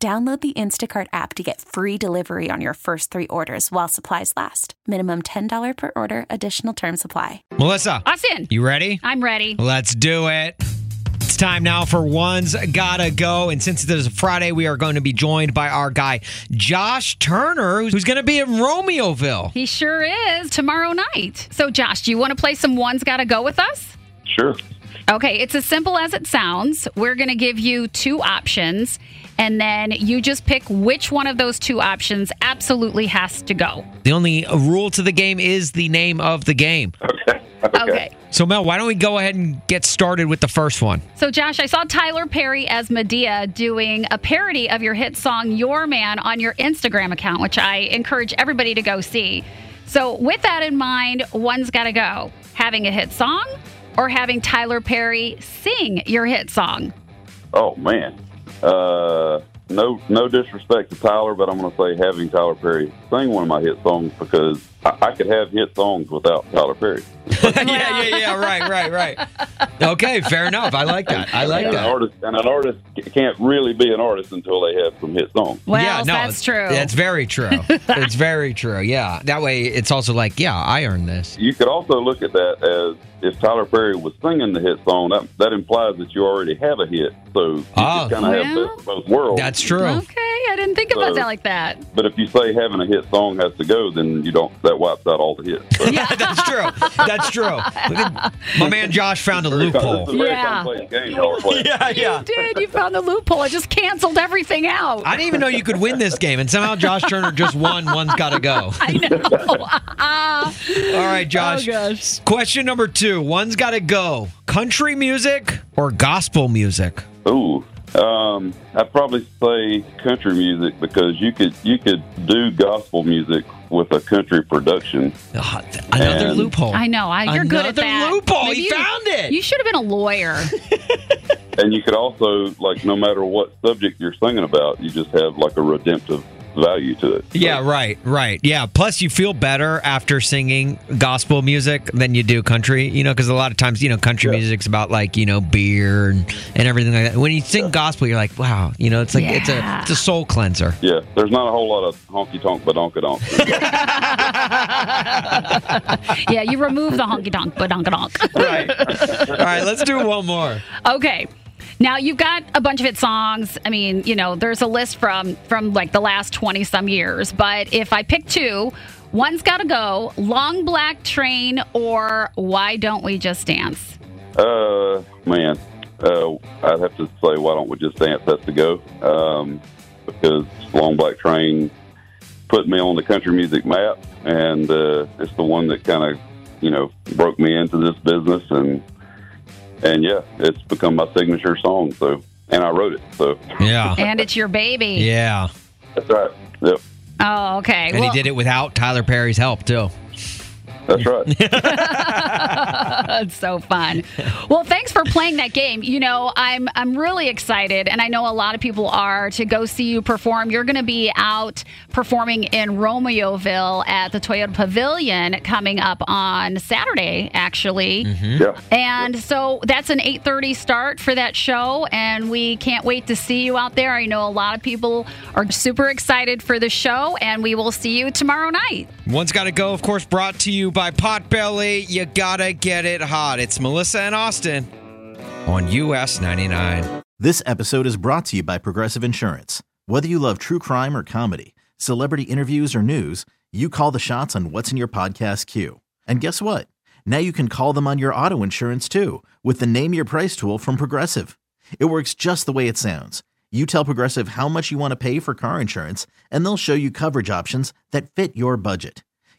Download the Instacart app to get free delivery on your first three orders while supplies last. Minimum $10 per order, additional term supply. Melissa, Austin, you ready? I'm ready. Let's do it. It's time now for One's Gotta Go. And since it is a Friday, we are going to be joined by our guy, Josh Turner, who's going to be in Romeoville. He sure is tomorrow night. So, Josh, do you want to play some One's Gotta Go with us? Sure. Okay, it's as simple as it sounds. We're going to give you two options, and then you just pick which one of those two options absolutely has to go. The only rule to the game is the name of the game. Okay. Okay. So, Mel, why don't we go ahead and get started with the first one? So, Josh, I saw Tyler Perry as Madea doing a parody of your hit song Your Man on your Instagram account, which I encourage everybody to go see. So, with that in mind, one's got to go having a hit song or having Tyler Perry sing your hit song. Oh man. Uh, no, no disrespect to Tyler, but I'm going to say having Tyler Perry sing one of my hit songs because I, I could have hit songs without Tyler Perry. yeah, yeah, yeah. Right, right, right. Okay, fair enough. I like that. I like And an that. artist and an artist can't really be an artist until they have some hit songs. Well, yeah, no, that's true. That's very true. it's very true. Yeah. That way, it's also like, yeah, I earned this. You could also look at that as if Tyler Perry was singing the hit song, that, that implies that you already have a hit. So you Oh. kind of have Well. best of both worlds. That's true. okay, I didn't think about that like that. But if you say having a hit song has to go, then you don't. That wipes out all the hits. So That's true. That's true. My man Josh found a loophole. A Yeah. complex game y'all are playing. Yeah, yeah. You did. You found the loophole. I just canceled everything out. I didn't even know you could win this game, and somehow Josh Turner just won. One's got to go. I know. All right, Josh. Oh, gosh. Question number two. One's got to go. Country music or gospel music? Ooh, um, I'd probably say country music because you could you could do gospel music with a country production. Ah, another And- loophole. I know. I, you're good at Another that. loophole. Maybe He you- found it. You should have been a lawyer. And you could also like no matter what subject you're singing about, you just have like a redemptive value to it. So, Yeah, right, right. Yeah. Plus, you feel better after singing gospel music than you do country, you know, because a lot of times, you know, country Yeah. music's about like, you know, beer and, and everything like that. When you sing gospel, you're like, wow, you know, it's like, it's a it's a soul cleanser. Yeah, there's not a whole lot of honky tonk badonka donk. yeah, you remove the honky tonk, but honky donk. Right. All right, let's do one more. Okay. Now you've got a bunch of hit songs. I mean, you know, there's a list from from like the last 20 some years, but if I pick two, one's got to go, Long Black Train or Why Don't We Just Dance? Uh, man, uh, I'd have to say, why don't we just dance? Has to go um, because Long Black Train put me on the country music map, and uh, it's the one that kind of, you know, broke me into this business, and and yeah, it's become my signature song. So, and I wrote it. So Yeah. And it's your baby. Yeah. that's right. Yep, Oh, okay. And he did it without Tyler Perry's help, too. that's right. It's so fun. Well, thanks for playing that game. You know, I'm I'm really excited, and I know a lot of people are to go see you perform. You're going to be out performing in Romeoville at the Toyota Pavilion coming up on Saturday, actually. Mm-hmm. yeah. And so that's an 8:30 start for that show and we can't wait to see you out there. I know a lot of people are super excited for the show and we will see you tomorrow night. One's got to go, of course, brought to you by Potbelly. You gotta get it hot. It's Melissa and Austin on US 99. This episode is brought to you by Progressive Insurance. Whether you love true crime or comedy, celebrity interviews or news, you call the shots on what's in your podcast queue. And guess what? Now you can call them on your auto insurance too with the Name Your Price tool from Progressive. It works just the way it sounds. You tell Progressive how much you want to pay for car insurance, and they'll show you coverage options that fit your budget.